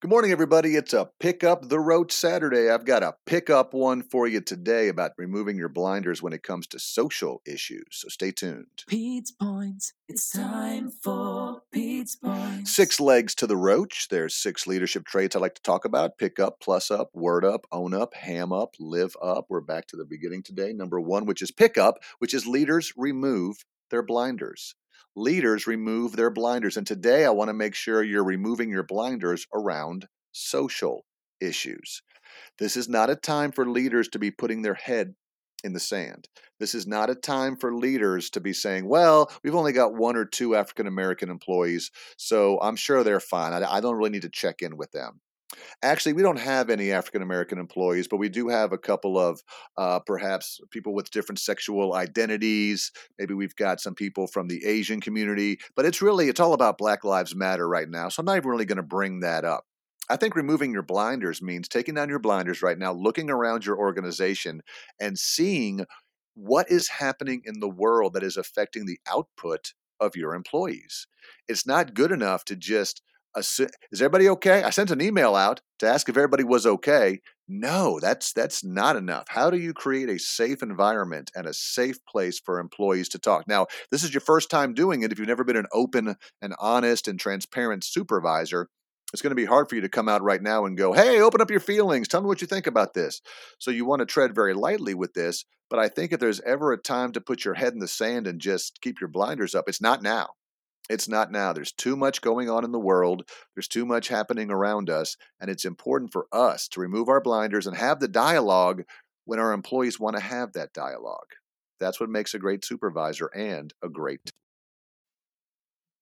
Good morning, everybody. It's a Pick Up the Roach Saturday. I've got a pick up one for you today about removing your blinders when it comes to social issues. So stay tuned. Pete's Points. It's time for Pete's Points. Six legs to the roach. There's six leadership traits I like to talk about pick up, plus up, word up, own up, ham up, live up. We're back to the beginning today. Number one, which is pick up, which is leaders remove their blinders leaders remove their blinders. And today I want to make sure you're removing your blinders around social issues. This is not a time for leaders to be putting their head in the sand. This is not a time for leaders to be saying, well, we've only got one or two African American employees, so I'm sure they're fine. I, don't really need to check in with them. Actually, we don't have any African American employees, but we do have a couple of uh, perhaps people with different sexual identities. Maybe we've got some people from the Asian community, but it's really it's all about Black Lives Matter right now. So I'm not even really going to bring that up. I think removing your blinders means taking down your blinders right now, looking around your organization and seeing what is happening in the world that is affecting the output of your employees. It's not good enough to just is everybody okay? I sent an email out to ask if everybody was okay. No, that's that's not enough. How do you create a safe environment and a safe place for employees to talk? Now, this is your first time doing it. If you've never been an open and honest and transparent supervisor, it's going to be hard for you to come out right now and go, "Hey, open up your feelings. Tell me what you think about this." So you want to tread very lightly with this, but I think if there's ever a time to put your head in the sand and just keep your blinders up, it's not now. It's not now. There's too much going on in the world. There's too much happening around us. And it's important for us to remove our blinders and have the dialogue when our employees want to have that dialogue. That's what makes a great supervisor and a great